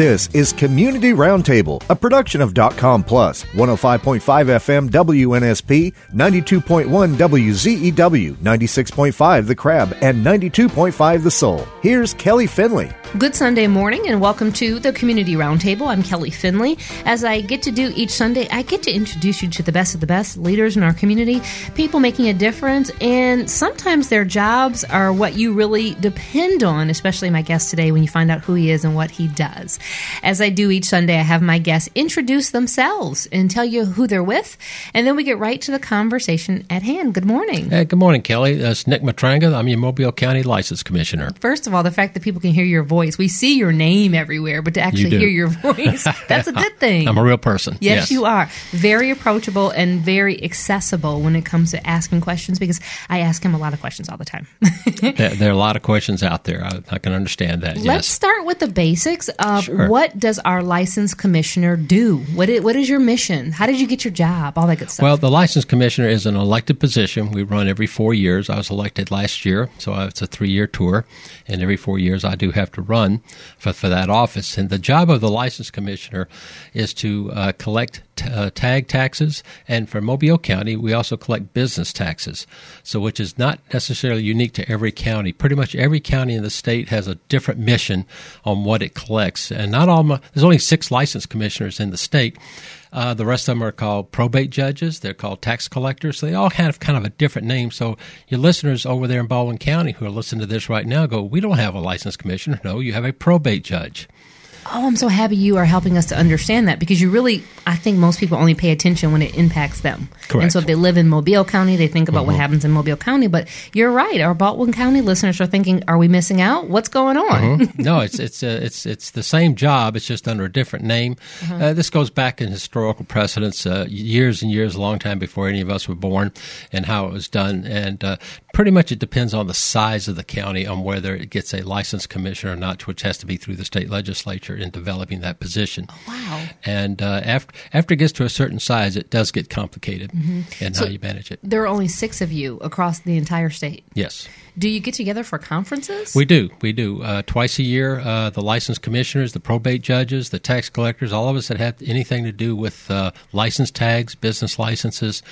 This is Community Roundtable, a production of .com Plus, 105.5 FM WNSP, 92.1 WZEW, 96.5 The Crab, and 92.5 The Soul. Here's Kelly Finley. Good Sunday morning and welcome to the Community Roundtable. I'm Kelly Finley. As I get to do each Sunday, I get to introduce you to the best of the best leaders in our community, people making a difference, and sometimes their jobs are what you really depend on, especially my guest today when you find out who he is and what he does. As I do each Sunday, I have my guests introduce themselves and tell you who they're with, and then we get right to the conversation at hand. Good morning. Hey, good morning, Kelly. That's Nick Matranga. I'm your Mobile County License Commissioner. First of all, the fact that people can hear your voice. We see your name everywhere, but to actually hear your voice, that's a good thing. I'm a real person. Yes, yes, you are. Very approachable and very accessible when it comes to asking questions because I ask him a lot of questions all the time. there, there, are a lot of questions out there. I, I can understand that. Let's yes. start with the basics. Of sure. What does our license commissioner do? What is, what is your mission? How did you get your job? All that good stuff. Well, the license commissioner is an elected position. We run every four years. I was elected last year, so it's a three year tour. And every four years, I do have to run for, for that office. And the job of the license commissioner is to uh, collect uh, tag taxes, and for Mobile County, we also collect business taxes. So, which is not necessarily unique to every county. Pretty much every county in the state has a different mission on what it collects, and not all. There's only six license commissioners in the state. Uh, the rest of them are called probate judges. They're called tax collectors. So they all have kind of a different name. So your listeners over there in Baldwin County who are listening to this right now go, we don't have a license commissioner. No, you have a probate judge. Oh, I'm so happy you are helping us to understand that because you really, I think most people only pay attention when it impacts them. Correct. And so if they live in Mobile County, they think about mm-hmm. what happens in Mobile County. But you're right. Our Baldwin County listeners are thinking, are we missing out? What's going on? Mm-hmm. no, it's it's uh, it's it's the same job. It's just under a different name. Uh-huh. Uh, this goes back in historical precedence, uh, years and years, a long time before any of us were born, and how it was done. And uh, pretty much it depends on the size of the county on whether it gets a licensed commissioner or not, which has to be through the state legislature in developing that position. Oh, wow. And uh, after, after it gets to a certain size, it does get complicated mm-hmm. in so how you manage it. There are only six of you across the entire state. Yes. Do you get together for conferences? We do. We do. Uh, twice a year, uh, the licensed commissioners, the probate judges, the tax collectors, all of us that have anything to do with uh, license tags, business licenses,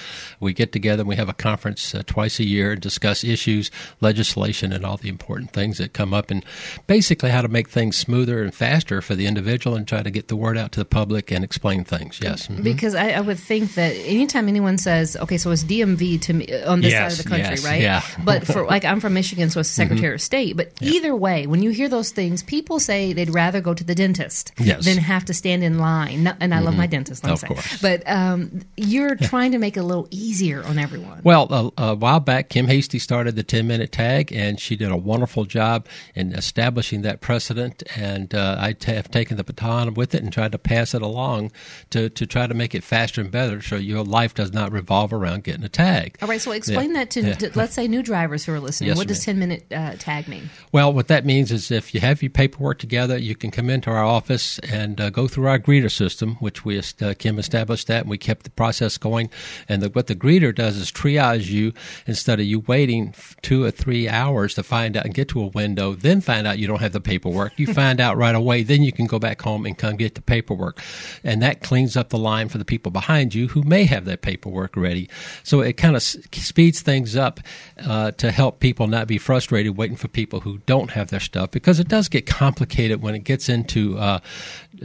we get together and we have a conference uh, twice a year and discuss issues, legislation, and all the important things that come up, and basically how to make things smoother and faster for the individual and try to get the word out to the public and explain things. Yes. Mm-hmm. Because I, I, would think that anytime anyone says, okay, so it's DMV to me on this yes, side of the country, yes, right? Yeah. but for like I'm from Michigan, so it's Secretary mm-hmm. of State. But yeah. either way, when you hear those things, people say they'd rather go to the dentist yes. than have to stand in line. And I mm-hmm. love my dentist, of say. course. But um, you're trying to make it a little easier on everyone. Well, a, a while back, Kim Hasty started the 10 minute tag, and she did a wonderful job in establishing that precedent. And uh, I t- have taken the baton with it and tried to pass it along to, to try to make it faster and better so your life does not revolve around getting a tag. All right, so explain yeah. that to, yeah. to, let's say, new drivers who are listening. Yes, what does 10 minute uh, tag mean? Well, what that means is if you have your paperwork together, you can come into our office and uh, go through our greeter system, which we uh, Kim established that, and we kept the process going. And the, what the greeter does is triage you instead of you waiting two or three hours to find out and get to a window, then find out you don't have the paperwork. You find out right away, then you can go back home and come get the paperwork, and that cleans up the line for the people behind you who may have that paperwork ready. So it kind of s- speeds things up uh, to help people not be frustrated waiting for people who don't have their stuff because it does get complicated when it gets into uh,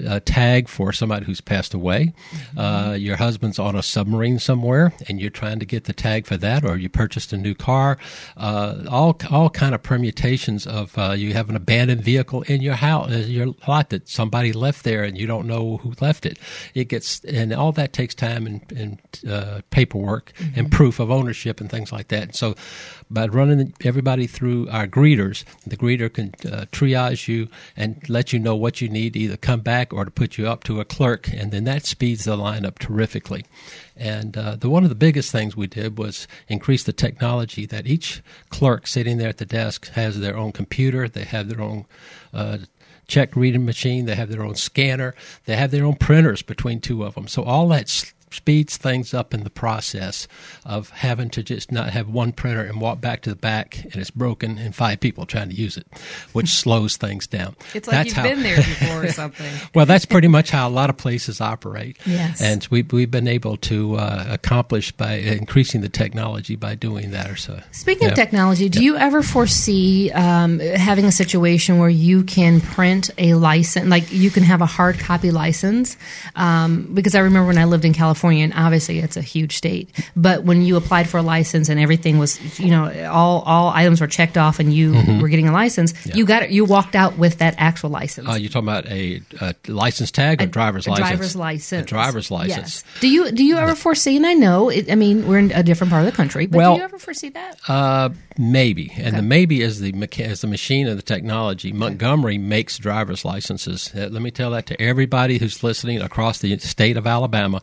a tag for somebody who's passed away. Mm-hmm. Uh, your husband's on a submarine somewhere, and you're trying to get the tag for that, or you purchased a new car. Uh, all all kind of permutations of uh, you have an abandoned vehicle in your house, your lot that somebody left there, and you don't know who left it. It gets and all that takes time and, and uh, paperwork mm-hmm. and proof of ownership and things like that. So, by running everybody through our greeters, the greeter can uh, triage you and let you know what you need, to either come back or to put you up to a clerk, and then that speeds the line up terrifically. And uh, the one of the biggest things we did was increase the technology that each clerk sitting there at the desk has their own computer, they have their own uh, check reading machine, they have their own scanner, they have their own printers between two of them. So all that speeds things up in the process of having to just not have one printer and walk back to the back and it's broken and five people trying to use it, which slows things down. It's like That's you've how- been there before or something. well, that's pretty much how a lot of places operate. Yes. And we, we've been able to uh, accomplish by increasing the technology by doing that or so. Speaking of technology, do you ever foresee um, having a situation where you can print a license, like you can have a hard copy license? Um, because I remember when I lived in California, and obviously it's a huge state, but when you applied for a license and everything was, you know, all all items were checked off and you were getting a license, you got it, you walked out with that actual license. Uh, you're talking about a, a license tag or driver's a license? driver's license. A driver's license. Yes. Do you do you ever foresee? And I know, it, I mean, we're in a different part of the country, but Well- do you ever foresee that? Uh, maybe, and the maybe is the mecha- is the machine and the technology. Montgomery makes driver's licenses. Uh, let me tell that to everybody who's listening across the state of Alabama.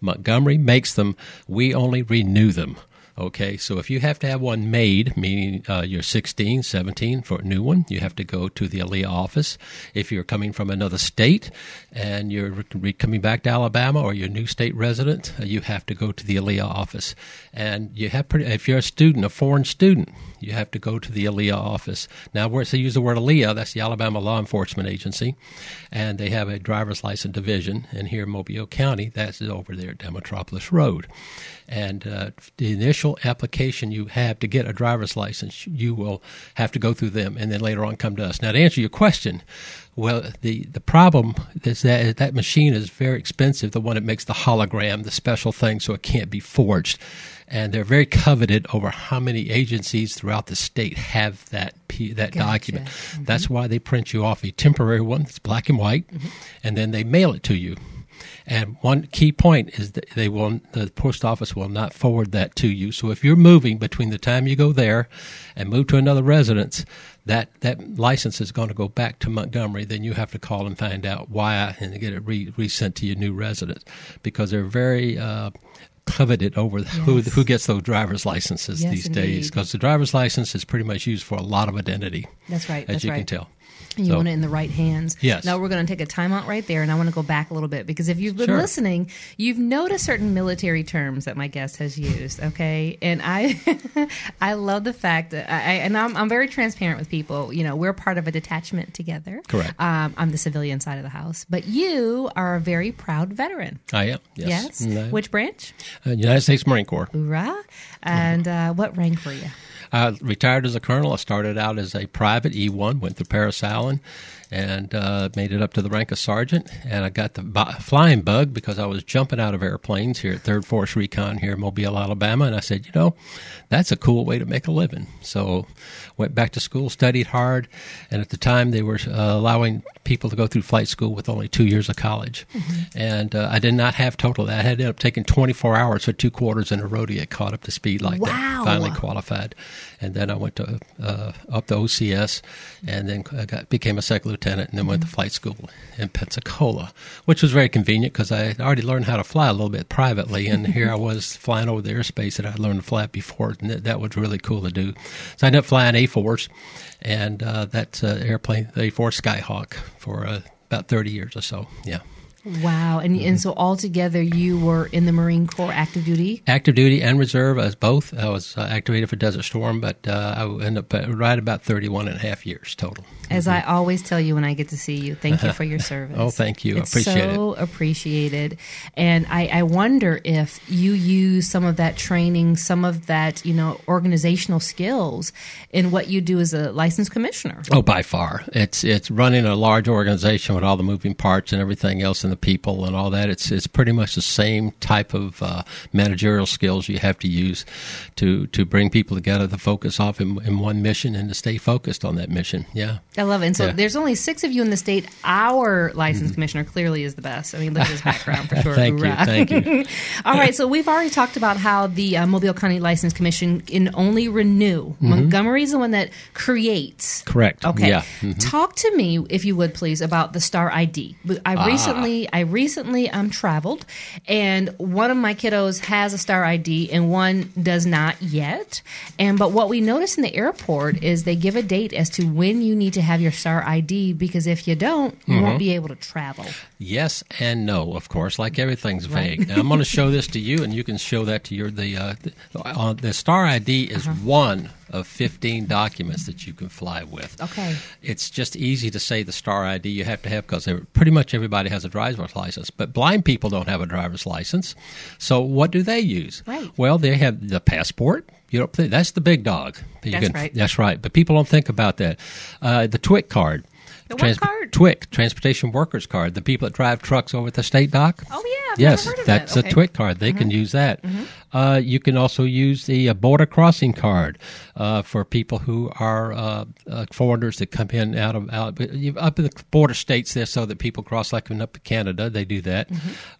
Montgomery makes them. We only renew them. Okay, so if you have to have one made, meaning uh, you're 16, 17 for a new one, you have to go to the ALEA office. If you're coming from another state and you're re- coming back to Alabama or you're a new state resident, uh, you have to go to the ALEA office. And you have, pretty, if you're a student, a foreign student, you have to go to the ALEA office. Now, where they use the word ALEA, that's the Alabama Law Enforcement Agency, and they have a driver's license division. And here in Mobile County, that's over there at Demetropolis Road. And uh, the initial application you have to get a driver's license, you will have to go through them, and then later on come to us. Now, to answer your question, well, the, the problem is that that machine is very expensive. The one that makes the hologram, the special thing, so it can't be forged, and they're very coveted over how many agencies throughout the state have that P, that Gotcha. document. That's why they print you off a temporary one that's black and white, and then they mail it to you. And one key point is that they will the post office will not forward that to you. So if you're moving between the time you go there and move to another residence, that that license is going to go back to Montgomery. Then you have to call and find out why and get it re- resent to your new residence because they're very uh, coveted over who who gets those driver's licenses Yes, these indeed. days because the driver's license is pretty much used for a lot of identity. That's right. as that's you right. can tell. And you So- want it in the right hands. Yes. Now we're going to take a timeout right there, and I want to go back a little bit because if you've been Sure. listening, you've noticed certain military terms that my guest has used. Okay, and I, I love the fact that I, and I'm, I'm very transparent with people. You know, we're part of a detachment together. Correct. Um, I'm the civilian side of the house, but you are a very proud veteran. I am. Yes. Yes. I- Which branch? uh, United States Marine Corps. Hoorah! And uh, what rank were you? I retired as a colonel. I started out as a private E1, went through Parris Island, and uh, made it up to the rank of sergeant. And I got the flying bug because I was jumping out of airplanes here at Third Force Recon here in Mobile, Alabama. And I said, you know, that's a cool way to make a living. So went back to school, studied hard, and at the time they were uh, allowing people to go through flight school with only two years of college. And uh, I did not have total. That I had ended up taking 24 hours for two quarters in a row to get caught up to speed like Wow. that. Finally qualified, and then I went to uh, up to OCS, and then I got became a second lieutenant, and then went to flight school in Pensacola, which was very convenient because I had already learned how to fly a little bit privately, and here I was flying over the airspace that I learned to fly before, and that, that was really cool to do. So I ended up flying A4s, and uh, that uh, airplane, the A4 Skyhawk, for uh, about 30 years or so. Yeah. Wow! And Mm-hmm. and so altogether, you were in the Marine Corps active duty. active duty and reserve as both. I was uh, activated for Desert Storm, but uh, I ended up uh, right about 31 and a half years total. As I always tell you when I get to see you, thank you for your service. Mm-hmm. Oh, thank you. I appreciate so appreciated. And I, I wonder if you use some of that training, some of that, you know, organizational skills in what you do as a licensed commissioner. Oh, by far, it's it's running a large organization with all the moving parts and everything else, in the people and all that. It's it's pretty much the same type of uh, managerial skills you have to use to to bring people together to focus off in, in one mission and to stay focused on that mission. Yeah. I love it. And so Yeah. Mm-hmm. there's only six of you in the state. Our licensed commissioner clearly is the best. I mean, look at his background for sure. Thank you, thank you. All right, so we've already talked about how the uh, Mobile County License Commission can only renew. Montgomery's the one that creates. Correct. Okay. Yeah. Mhm. Talk to me, if you would, please, about the Star ID. I Ah. recently I recently um, traveled, and one of my kiddos has a star ID, and one does not yet. And but what we notice in the airport is they give a date as to when you need to have your star ID because if you don't, you Mm-hmm. won't be able to travel. Yes and no, of course. Like everything's Right. vague. Now, I'm going to show this to you, and you can show that to your the uh, the, uh, the Star ID is Uh-huh. one of 15 documents that you can fly with. Okay. It's just easy to say the Star ID you have to have because pretty much everybody has a driver's license, but blind people don't have a driver's license. So what do they use? Right. Well, they have the passport. You don't think that's the big dog. You That's right. That's right. But people don't think about that. Uh, the TWIC card. The what card? TWIC, Transportation Workers Card. The people that drive trucks over at the state dock. Oh yeah, I've yes, never heard of that's that. a Okay. TWIC card. They can use that. Uh, you can also use the uh, border crossing card uh, for people who are uh, uh, foreigners that come in out of out up in the border states there, so that people cross like up to Canada. They do that.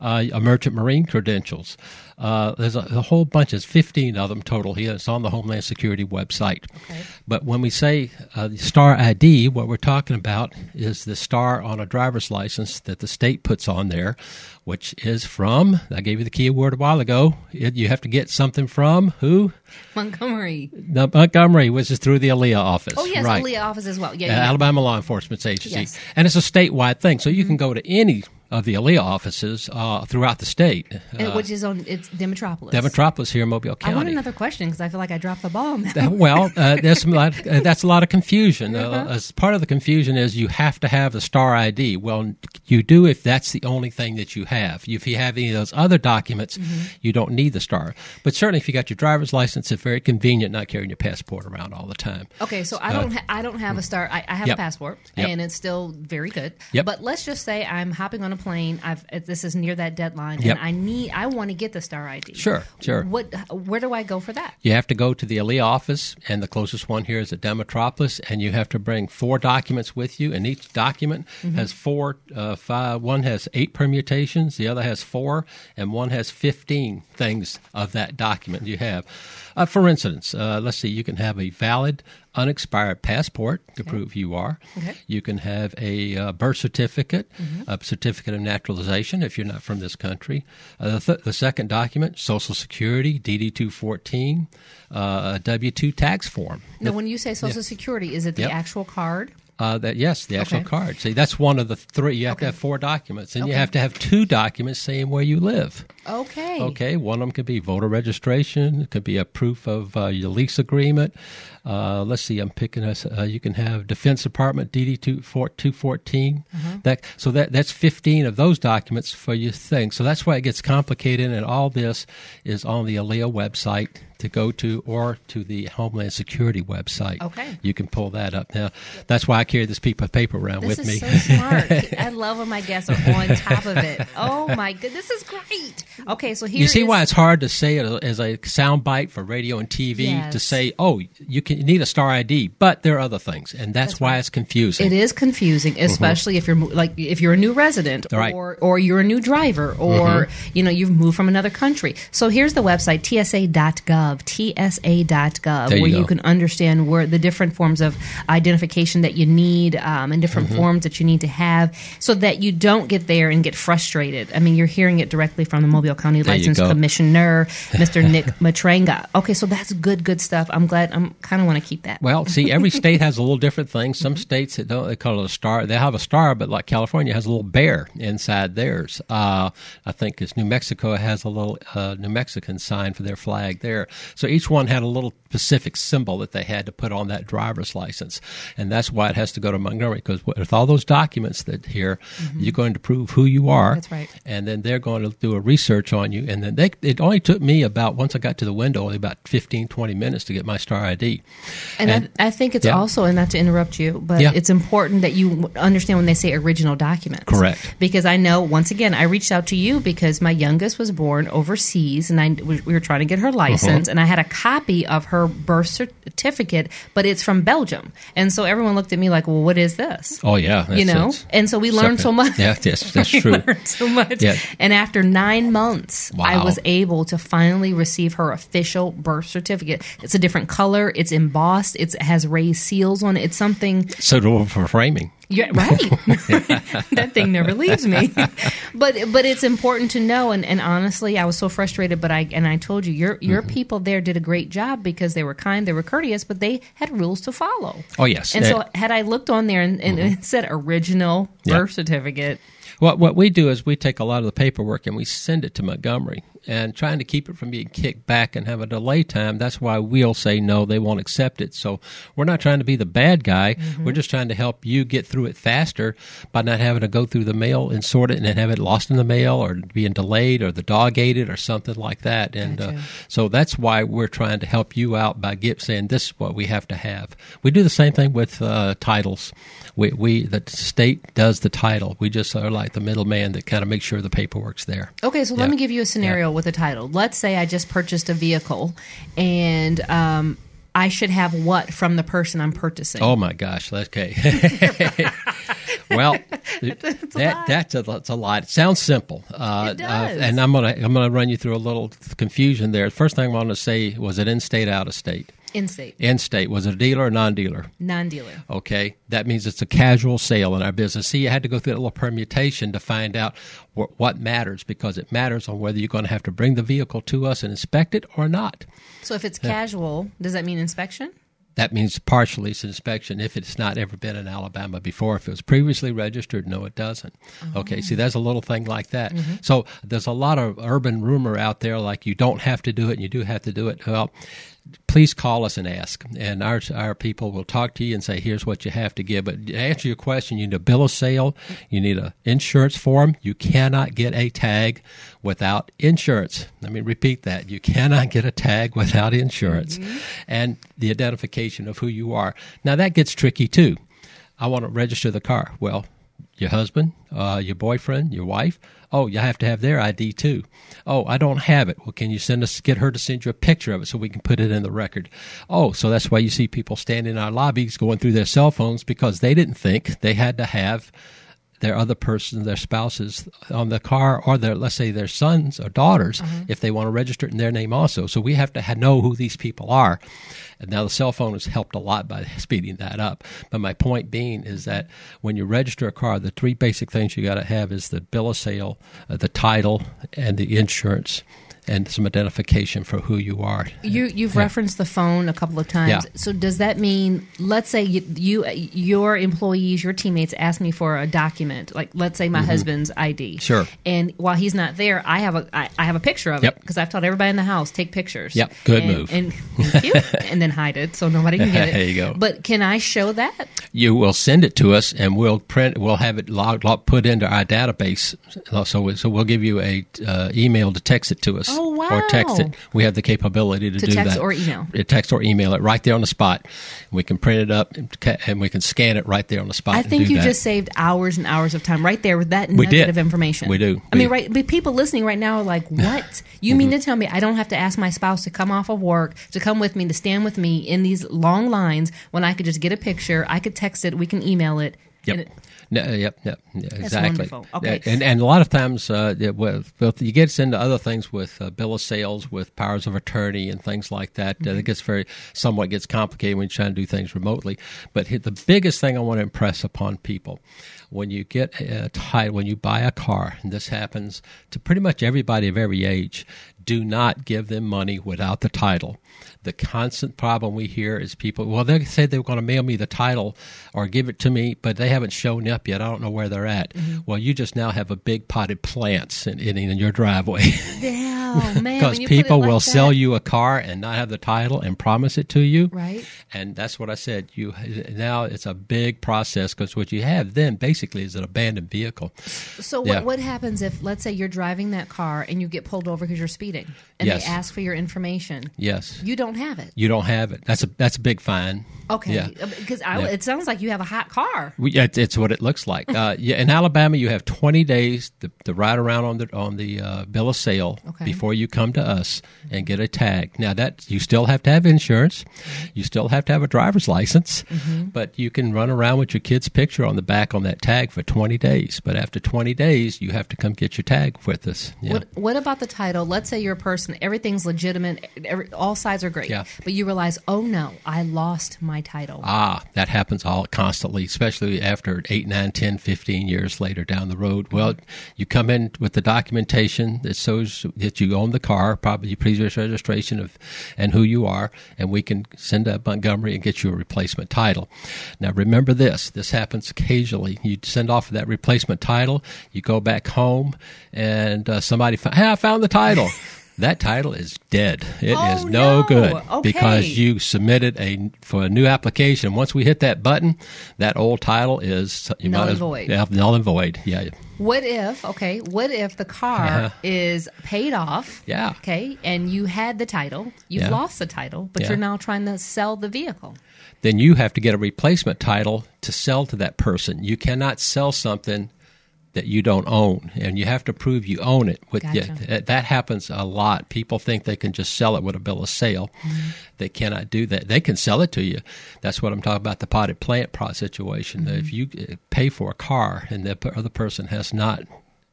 Uh, a merchant marine credentials. Uh, there's a, a whole bunch. There's 15 of them total here. It's on the Homeland Security website. Okay. But when we say uh, the star ID, what we're talking about is the star on a driver's license that the state puts on there, which is from, I gave you the key word a while ago. It, you have to get something from who? Montgomery. The Montgomery, which is through the ALEA office. Oh yes, right. ALEA office as well. Yeah, Uh, yeah. Alabama Law Enforcement Agency. Yes. Mm-hmm. And it's a statewide thing. So you can go to any of the ALEA offices uh, throughout the state. Uh, which is on it's Demetropolis. Demetropolis here in Mobile County. I want another question because I feel like I dropped the ball on that. Uh, well, uh, there's lot, uh, that's a lot of confusion. Uh-huh. Uh, as part of the confusion is you have to have the star ID. Well, you do if that's the only thing that you have. If you have any of those other documents, Mm-hmm. you don't need the star. But certainly, if you got your driver's license, it's very convenient not carrying your passport around all the time. Okay, so I Uh, don't ha- I don't have a star. I, I have Yep. a passport, Yep. and it's still very good. Yep. But let's just say I'm hopping on a plane. I've uh, this is near that deadline, Yep. and I need I want to get the star ID. Sure, sure. What? Where do I go for that? You have to go to the ALEA office, and the closest one here is at Demetropolis, and you have to bring four documents with you, and each document Mm-hmm. has four, uh, five, one has eight permutations, the other has four, and one has 15 things of that document you have. Uh, for instance, uh, let's see, you can have a valid, unexpired passport to prove you are. Okay. You can have a uh, birth certificate, Mm-hmm. a certificate of naturalization if you're not from this country. Uh, the, th- the second document, Social Security, DD 214, uh, a W 2 tax form. Now, when you say Social Security, is it the Yep. actual card? Uh, that yes, the actual Okay. card. See, that's one of the three. You have Okay. to have four documents, and you have to have two documents saying where you live. Okay. Okay, one of them could be voter registration. It could be a proof of uh, your lease agreement. Uh, let's see, I'm picking us. Uh, you can have Defense Department DD two four two fourteen. Uh-huh. That so that that's fifteen of those documents for your thing. So that's why it gets complicated, and all this is on the ALEA website to go to, or to the Homeland Security website. Okay. you can pull that up. Now that's why I carry this piece of paper around This with is me. so smart. I love when my guests are on top of it. Oh my goodness. this is great. Okay, so here You see is- why it's hard to say it as a sound bite for radio and TV to say, oh, you can you need a star ID, but there are other things, and that's, That's why right. it's confusing. It is confusing, especially if you're like if you're a new resident Right. or or you're a new driver or you know you've moved from another country. So here's the website tsa.gov, tsa.gov, you where you can understand where the different forms of identification that you need um, and different Mm-hmm. forms that you need to have, so that you don't get there and get frustrated. I mean, you're hearing it directly from the Mobile County There License. Commissioner, Mr. Nick Matranga. Okay, so that's good, good stuff. I'm glad. I'm kind of want to keep that. well, see, every state has a little different thing. Some states that don't they call it a star. They have a star, but like California has a little bear inside theirs. Uh, I think it's New Mexico has a little uh, New Mexican sign for their flag there. So each one had a little specific symbol that they had to put on that driver's license, and that's why it has to go to Montgomery because with all those documents that here, you're going to prove who you are. Mm-hmm. That's right. and then they're going to do a research on you and then they it only took me about once i got to the window only about 15 20 minutes to get my star id And, And- I, I think it's yeah. also, and not to interrupt you, but Yeah. it's important that you understand when they say original documents. Correct. Because I know, once again, I reached out to you because my youngest was born overseas, and I we we were trying to get her Uh-huh. license, and I had a copy of her birth certificate, but it's from Belgium, and so everyone looked at me like, "Well, what is this?" oh yeah you know, and so we learned so much. yeah yes that's We true learned so much. Yeah. And after nine months, I Wow. was able to finally receive her official birth certificate. It's a different color. It's embossed. It's, it has raised seals on it. It's something. so do- for framing Yeah, right. that thing never leaves me. but but it's important to know. And, and honestly, I was so frustrated. But I and I told you, your your mm-hmm. people there did a great job because they were kind, they were courteous, but they had rules to follow. Oh yes. And so had I looked on there and, and mm-hmm. it said original birth certificate. What what we do is we take a lot of the paperwork and we send it to Montgomery, and trying to keep it from being kicked back and have a delay time. That's why we'll say no, they won't accept it. So we're not trying to be the bad guy. Mm-hmm. We're just trying to help you get through it faster by not having to go through the mail and sort it and then have it lost in the mail or being delayed or the dog ate it or something like that. And gotcha. uh, so that's why we're trying to help you out by get, saying this is what we have to have. We do the same thing with uh, titles. We, we the state does the title. We just are like the middleman that kind of makes sure the paperwork's there. Okay, so yeah. let me give you a scenario. Yeah with a title. Let's say I just purchased a vehicle and um, I should have what from the person I'm purchasing? Oh my gosh, okay. well, that's that, that's a, that's a lot. It sounds simple, uh, it does. Uh, and I'm gonna I'm gonna run you through a little confusion there. The first thing I want to say was it in state, out of state. In state. In state. Was it a dealer or non dealer? Non dealer. Okay. That means it's a casual sale in our business. See, you had to go through a little permutation to find out wh- what matters because it matters on whether you're going to have to bring the vehicle to us and inspect it or not. So if it's casual, does that mean inspection? That means partial lease inspection if it's not ever been in Alabama before. If it was previously registered, no, it doesn't. Oh. Okay, see, there's a little thing like that. Mm-hmm. So there's a lot of urban rumor out there like you don't have to do it and you do have to do it. Well, please call us and ask, and our our people will talk to you and say, "Here's what you have to give." But to answer your question, you need a bill of sale, you need an insurance form. You cannot get a tag without insurance. Let me repeat that: you cannot get a tag without insurance, mm-hmm. and the identification of who you are. Now that gets tricky too. I want to register the car. Well, your husband, uh, your boyfriend, your wife. Oh, you have to have their ID too. Oh, I don't have it. Well, can you send us get her to send you a picture of it so we can put it in the record? Oh, so that's why you see people standing in our lobbies going through their cell phones because they didn't think they had to have their other person, their spouses on the car, or their let's say their sons or daughters, mm-hmm. if they want to register it in their name also. So we have to know who these people are. And now the cell phone has helped a lot by speeding that up. But my point being is that when you register a car, the three basic things you got to have is the bill of sale, uh, the title, and the insurance and some identification for who you are. You you've yeah. referenced the phone a couple of times. Yeah. So does that mean let's say you, you, your employees, your teammates ask me for a document, like let's say my mm-hmm. husband's ID. Sure. And while he's not there, I have a I, I have a picture of yep. it because I've taught everybody in the house take pictures. Yep. Good and, move. And thank you. and then hide it so nobody can get it. there you go. But can I show that? You will send it to us and we'll print we'll have it logged, put into our database. So so we'll give you a uh, email to text it to us. Oh wow. Or text it. We have the capability to, to do text that. or email. Text or email it right there on the spot. We can print it up and we can scan it right there on the spot. I think you that. just saved hours and hours of time right there with that nugget did. of information. We do. I mean, right? But people listening right now are like, "What? You mm-hmm. mean to tell me I don't have to ask my spouse to come off of work to come with me to stand with me in these long lines when I could just get a picture? I could text it. We can email it. Yep. No, yep, yep, yeah, exactly. Okay. And, and a lot of times, uh, with, with, you get into other things with uh, bill of sales, with powers of attorney, and things like that. Mm-hmm. Uh, it gets very somewhat gets complicated when you're trying to do things remotely. But the biggest thing I want to impress upon people when you get a title, when you buy a car, and this happens to pretty much everybody of every age, do not give them money without the title. The constant problem we hear is people, well, they say they're going to mail me the title or give it to me, but they haven't shown up yet. I don't know where they're at. Mm-hmm. Well, you just now have a big potted plants in, in, in your driveway. Yeah, man. because people like will that. sell you a car and not have the title and promise it to you. Right. And that's what I said. You Now it's a big process because what you have then basically is an abandoned vehicle. So yeah. what, what happens if, let's say, you're driving that car and you get pulled over because you're speeding and yes. they ask for your information? Yes. You don't have it. You don't have it. That's a that's a big fine. Okay. Yeah. Because I, Yeah. it sounds like you have a hot car. We, it's, it's what it looks like. Uh, yeah, in Alabama, you have 20 days to, to ride around on the on the uh, bill of sale Okay. before you come to us and get a tag. Now that you still have to have insurance, you still have to have a driver's license, but you can run around with your kid's picture on the back on that tag for 20 days. But after 20 days, you have to come get your tag with us. Yeah. What What about the title? Let's say you're a person, everything's legitimate, every, all sides are great, Yeah. but you realize, oh no, I lost my title. Ah, that happens all constantly, especially after 8, 9, 10, 15 years later down the road. Well, you come in with the documentation that shows that you own the car, probably previous registration of and who you are, and we can send up Montgomery and get you a replacement title. Now, remember this this happens occasionally. You send off that replacement title, you go back home, and uh, somebody, hey, I found the title. That title is dead. It is Oh, no, no. good Okay. because you submitted a for a new application. Once we hit that button, that old title is you Null might and as- void. Yeah, null and void. Yeah, What if, okay, what if the car Uh-huh. is paid off? Yeah. Okay, and you had the title, you've Yeah. lost the title, but Yeah. you're now trying to sell the vehicle. then you have to get a replacement title to sell to that person. You cannot sell something that you don't own, and you have to prove you own it. With Gotcha. that, that happens a lot. People think they can just sell it with a bill of sale. Mm-hmm. They cannot do that. They can sell it to you. That's what I'm talking about the potted plant pro situation. Mm-hmm. If you uh, pay for a car and the other person has not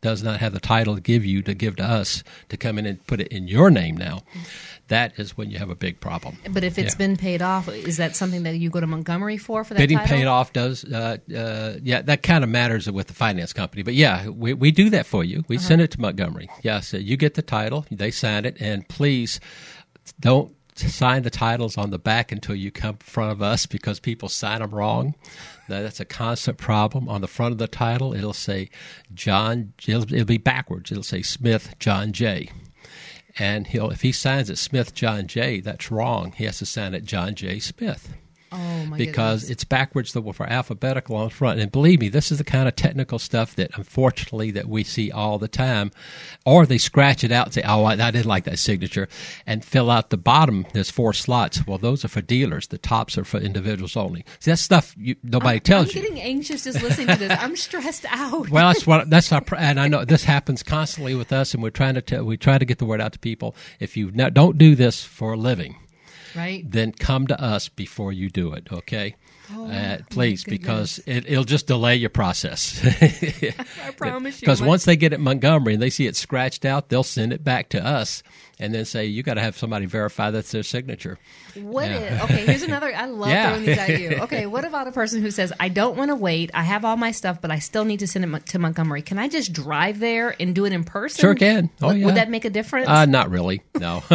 does not have the title to give you to give to us to come in and put it in your name now, that is when you have a big problem. But if it's Yeah. been paid off, is that something that you go to Montgomery for for that bidding title? paid off does uh, uh, yeah that kind of matters with the finance company but yeah we, we do that for you Uh-huh. we send it to montgomery yes you get the title they sign it and please don't sign the titles on the back until you come in front of us because people sign them wrong. That's a constant problem. On the front of the title it'll say john it'll, it'll be backwards. It'll say smith john j. And he'll if he signs it smith john j that's wrong. He has to sign it john j. Smith Oh my because goodness. it's backwards the for alphabetical on front. And believe me, this is the kind of technical stuff that unfortunately that we see all the time. Or they scratch it out and say, "Oh, I, I didn't like that signature," and fill out the bottom. There's four slots. Well, those are for dealers. The tops are for individuals only. See, that's stuff you, nobody tells I'm you. getting anxious just listening to this. I'm stressed out. Well, that's what that's our and I know this happens constantly with us, and we're trying to tell, we try to get the word out to people. If you don't do this for a living, right? then come to us before you do it, okay? Oh, uh, please, because it, it'll just delay your process. I promise you. Because once they get it Montgomery and they see it scratched out, they'll send it back to us and then say, you got to have somebody verify that's their signature. What Yeah. if, okay, here's another, I love Yeah. throwing these at you. Okay, what about a person who says, I don't want to wait, I have all my stuff, but I still need to send it to Montgomery. Can I just drive there and do it in person? Sure can. Oh, would, yeah. would that make a difference? Uh, not really, no.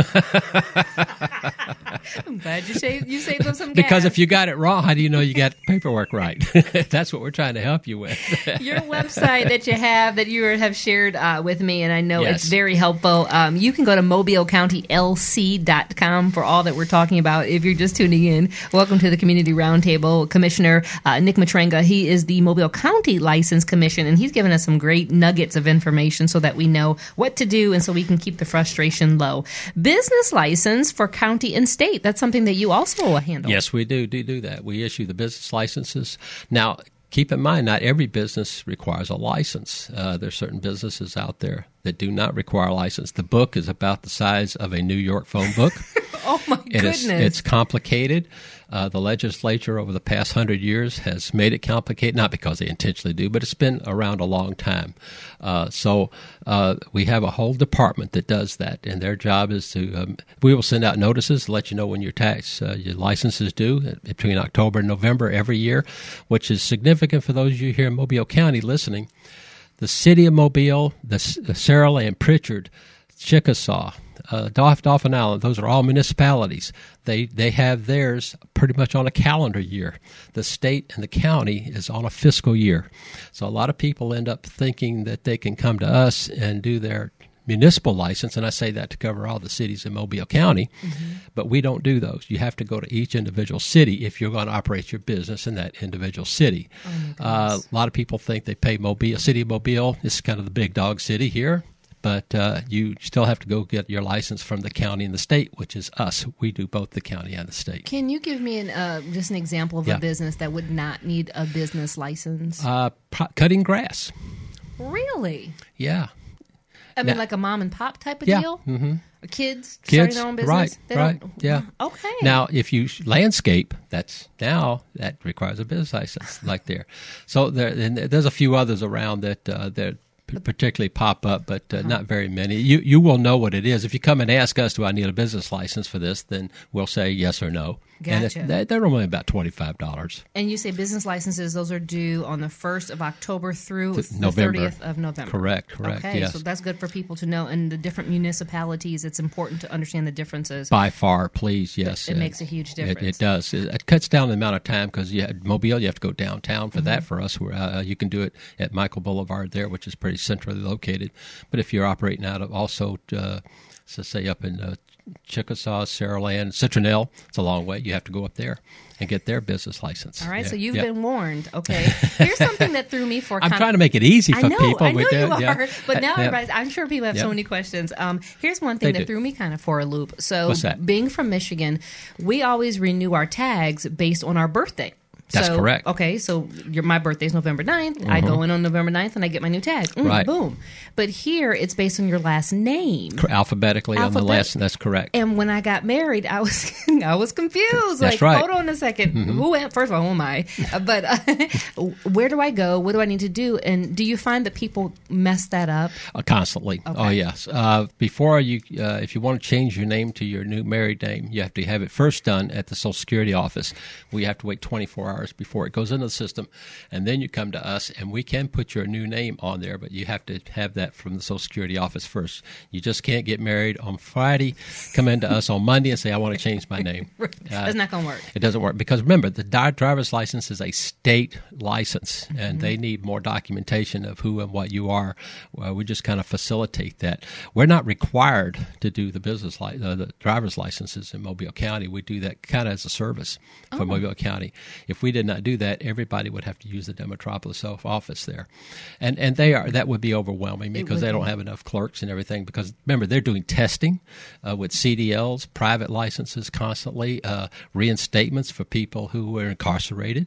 I'm glad you saved, you saved them some gas. because if you got it wrong, how do you know you got paperwork right? that's what we're trying to help you with. your website that you have that you have shared uh, with me, and I know Yes. it's very helpful. Um, you can go to mobilecountylc.com for all that we're talking about. If you're just tuning in, welcome to the Community Roundtable. Commissioner uh, Nick Matranga, he is the Mobile County License Commission, and he's given us some great nuggets of information so that we know what to do and so we can keep the frustration low. Business license for county and state, that's something that you also handle. Yes, we do do do that. We issue the business licenses. Now, keep in mind, not every business requires a license. Uh, are certain businesses out there that do not require a license. The book is about the size of a New York phone book. Oh, my It goodness. is, it's complicated. Uh, the legislature over the past hundred years has made it complicated, not because they intentionally do, but it's been around a long time. Uh, so uh, we have a whole department that does that, and their job is to. Um, we will send out notices to let you know when your tax, uh, your license is due uh, between October and November every year, which is significant for those of you here in Mobile County listening. The city of Mobile, the S- uh, Saraland, Prichard, Chickasaw, uh, Dauph- Dauphin Island, those are all municipalities. They they have theirs pretty much on a calendar year. The state and the county is on a fiscal year. So a lot of people end up thinking that they can come to us and do their municipal license, and I say that to cover all the cities in Mobile County, but we don't do those. You have to go to each individual city if you're going to operate your business in that individual city. uh, a lot of people think they pay Mobile, city of Mobile. This is kind of the big dog city here but uh, you still have to go get your license from the county and the state, which is us. We do both the county and the state. Can you give me an, uh, just an example of Yeah. a business that would not need a business license? Uh, cutting grass. really? Yeah. I mean, like a mom and pop type of Yeah. deal? hmm Kids, Kids, starting their own business? right, They right, yeah. Okay. Now, if you landscape, that's now that requires a business license, like there. So there, and there's a few others around that uh, that p- particularly pop up, but uh, Uh-huh. not very many. You you will know what it is if you come and ask us, "Do I need a business license for this?" Then we'll say yes or no. And Gotcha. it, they- they're only about twenty five dollars. And you say business licenses; those are due on the first of October through Th- the thirtieth of November. Correct, correct, Okay, yes. so that's good for people to know. And the different municipalities, it's important to understand the differences. By far, please, yes. It makes a huge It- difference. It, does. It, it cuts down the amount of time because you had Mobile, you have to go downtown for Mm-hmm. that. For us, where uh, you can do it at Michael Boulevard there, which is pretty centrally located. But if you're operating out of also, uh, so say up in uh, Chickasaw, Saraland, Citronelle, it's a long way. You have to go up there and get their business license. All right, Yeah, so you've yeah. been warned. Okay, here's something that threw me for. I'm trying to make it easy for I know, people. I know you that, are, yeah. but now everybody's. I'm sure people have so many questions. Um, here's one thing They that do. threw me kind of for a loop. So, being from Michigan, we always renew our tags based on our birthday. That's So, correct. Okay, so your, my birthday's November 9th. I go in on November 9th and I get my new tag. Mm, Right. Boom. But here it's based on your last name. alphabetically on the last. That's correct. And when I got married, I was I was confused. That's like, right. hold on a 2nd Who am? First of all, who am I? But uh, where do I go? What do I need to do? And do you find that people mess that up? Uh, constantly. Oh yes. Uh, before you, uh, if you want to change your name to your new married name, you have to have it first done at the Social Security office. We have to wait 24 hours before it goes into the system, and then you come to us, and we can put your new name on there. But you have to have that from the Social Security office first. You just can't get married on Friday, come into us on Monday and say I want to change my name. Uh, That's not going to work. it doesn't work because remember the driver's license is a state license, Mm-hmm. and they need more documentation of who and what you are. Well, we just kind of facilitate that. We're not required to do the business li- uh, the driver's licenses in Mobile County. We do that kind of as a service Oh. for Mobile County. If we did not do that, everybody would have to use the Demetropolis self office there, and and they are that would be overwhelming because they don't have enough clerks and everything. Because remember, they're doing testing uh, with CDLs, private licenses constantly, uh, reinstatements for people who were incarcerated.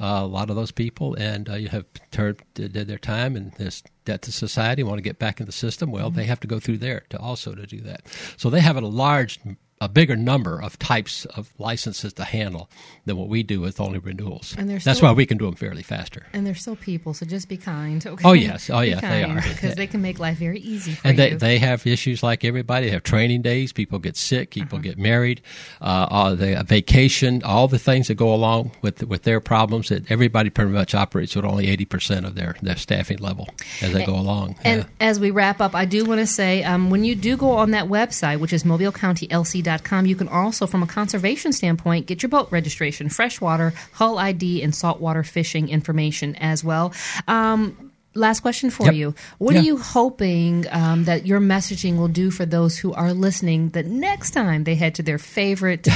Uh, a lot of those people, and uh, you have turned did their time and this debt to society, want to get back in the system. Well, Mm-hmm. they have to go through there to also to do that. So they have a large. A bigger number of types of licenses to handle than what we do with only renewals. And they're That's why we can do them fairly faster. And they're still people, so just be kind. Okay? Oh, yes. Oh, yes, they are. because they can make life very easy for and they, you. they have issues like everybody. They have training days. People get sick. People Uh-huh. get married. Uh, uh, they vacation. All the things that go along with with their problems. That everybody pretty much operates with only eighty percent of their, their staffing level as they go along. And Yeah. as we wrap up, I do want to say um, when you do go on that website, which is mobilecountylc.com, you can also, from a conservation standpoint, get your boat registration, freshwater, hull ID, and saltwater fishing information as well. Um, Last question for Yep. you. What Yeah. are you hoping um, that your messaging will do for those who are listening the next time they head to their favorite, their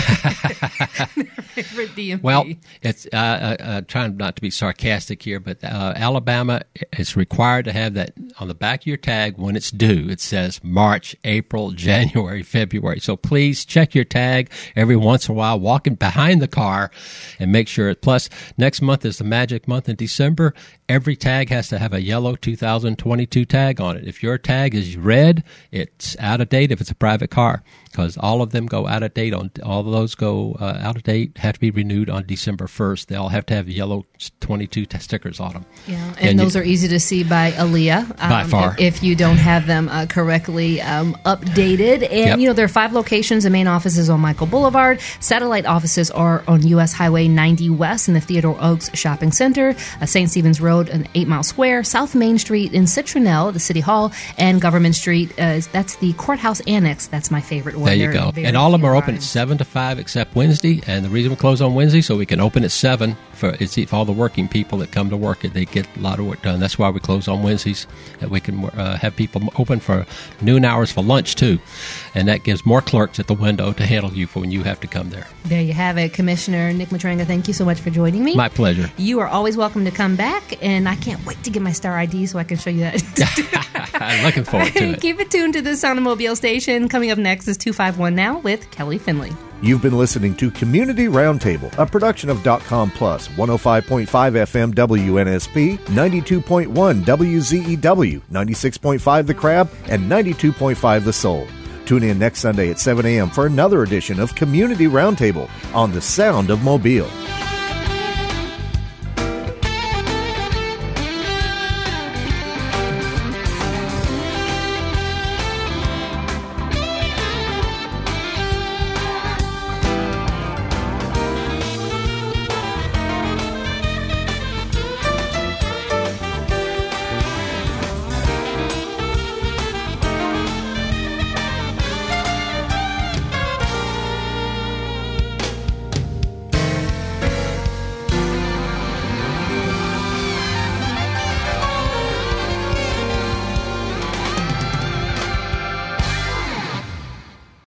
favorite DMV? Well, it's uh, uh, uh, trying not to be sarcastic here, but uh, Alabama is required to have that on the back of your tag when it's due. It says March, April, January, February. So please check your tag every once in a while, walking behind the car, and make sure. Plus, next month is the magic month in December. Every tag has to have a yellow 2022 tag on it. If your tag is red, it's out of date if it's a private car because all of them go out of date on all of those go uh, out of date have to be renewed on December 1st. They all have to have yellow 22 stickers on them. Yeah, and, And you- those are easy to see by ALEA. Um, By far. If, you don't have them uh, correctly um, updated. And, Yep. you know, there are five locations. The main office is on Michael Boulevard. Satellite offices are on U.S. Highway 90 West in the Theodore Oaks Shopping Center, uh, St. Stephen's Road and Eight Mile Square, South Main Street in Citronelle, the City Hall, and Government Street. Uh, that's the courthouse annex. That's my favorite one. There you go. And all of them are open at 7 to 5 except Wednesday. And the reason we close on Wednesday so we can open at 7 for it's for all the working people that come to work. They get a lot of work done. That's why we close on Wednesdays. That we can uh, have people open for noon hours for lunch too, and that gives more clerks at the window to handle you for when you have to come there. There you have it, Commissioner Nick Matranga. Thank you so much for joining me. My pleasure. You are always welcome to come back, and I can't wait to get my star ID so I can show you that. I'm looking forward to it. Keep it tuned to the Sound of Mobile station. Coming up next is 251 Now with Kelly Finley. You've been listening to Community Roundtable, a production of .com Plus, 105.5 FM WNSP, 92.1 WZEW, 96.5 The Crab, and 92.5 The Soul. Tune in next Sunday at 7 a.m. for another edition of Community Roundtable on the Sound of Mobile.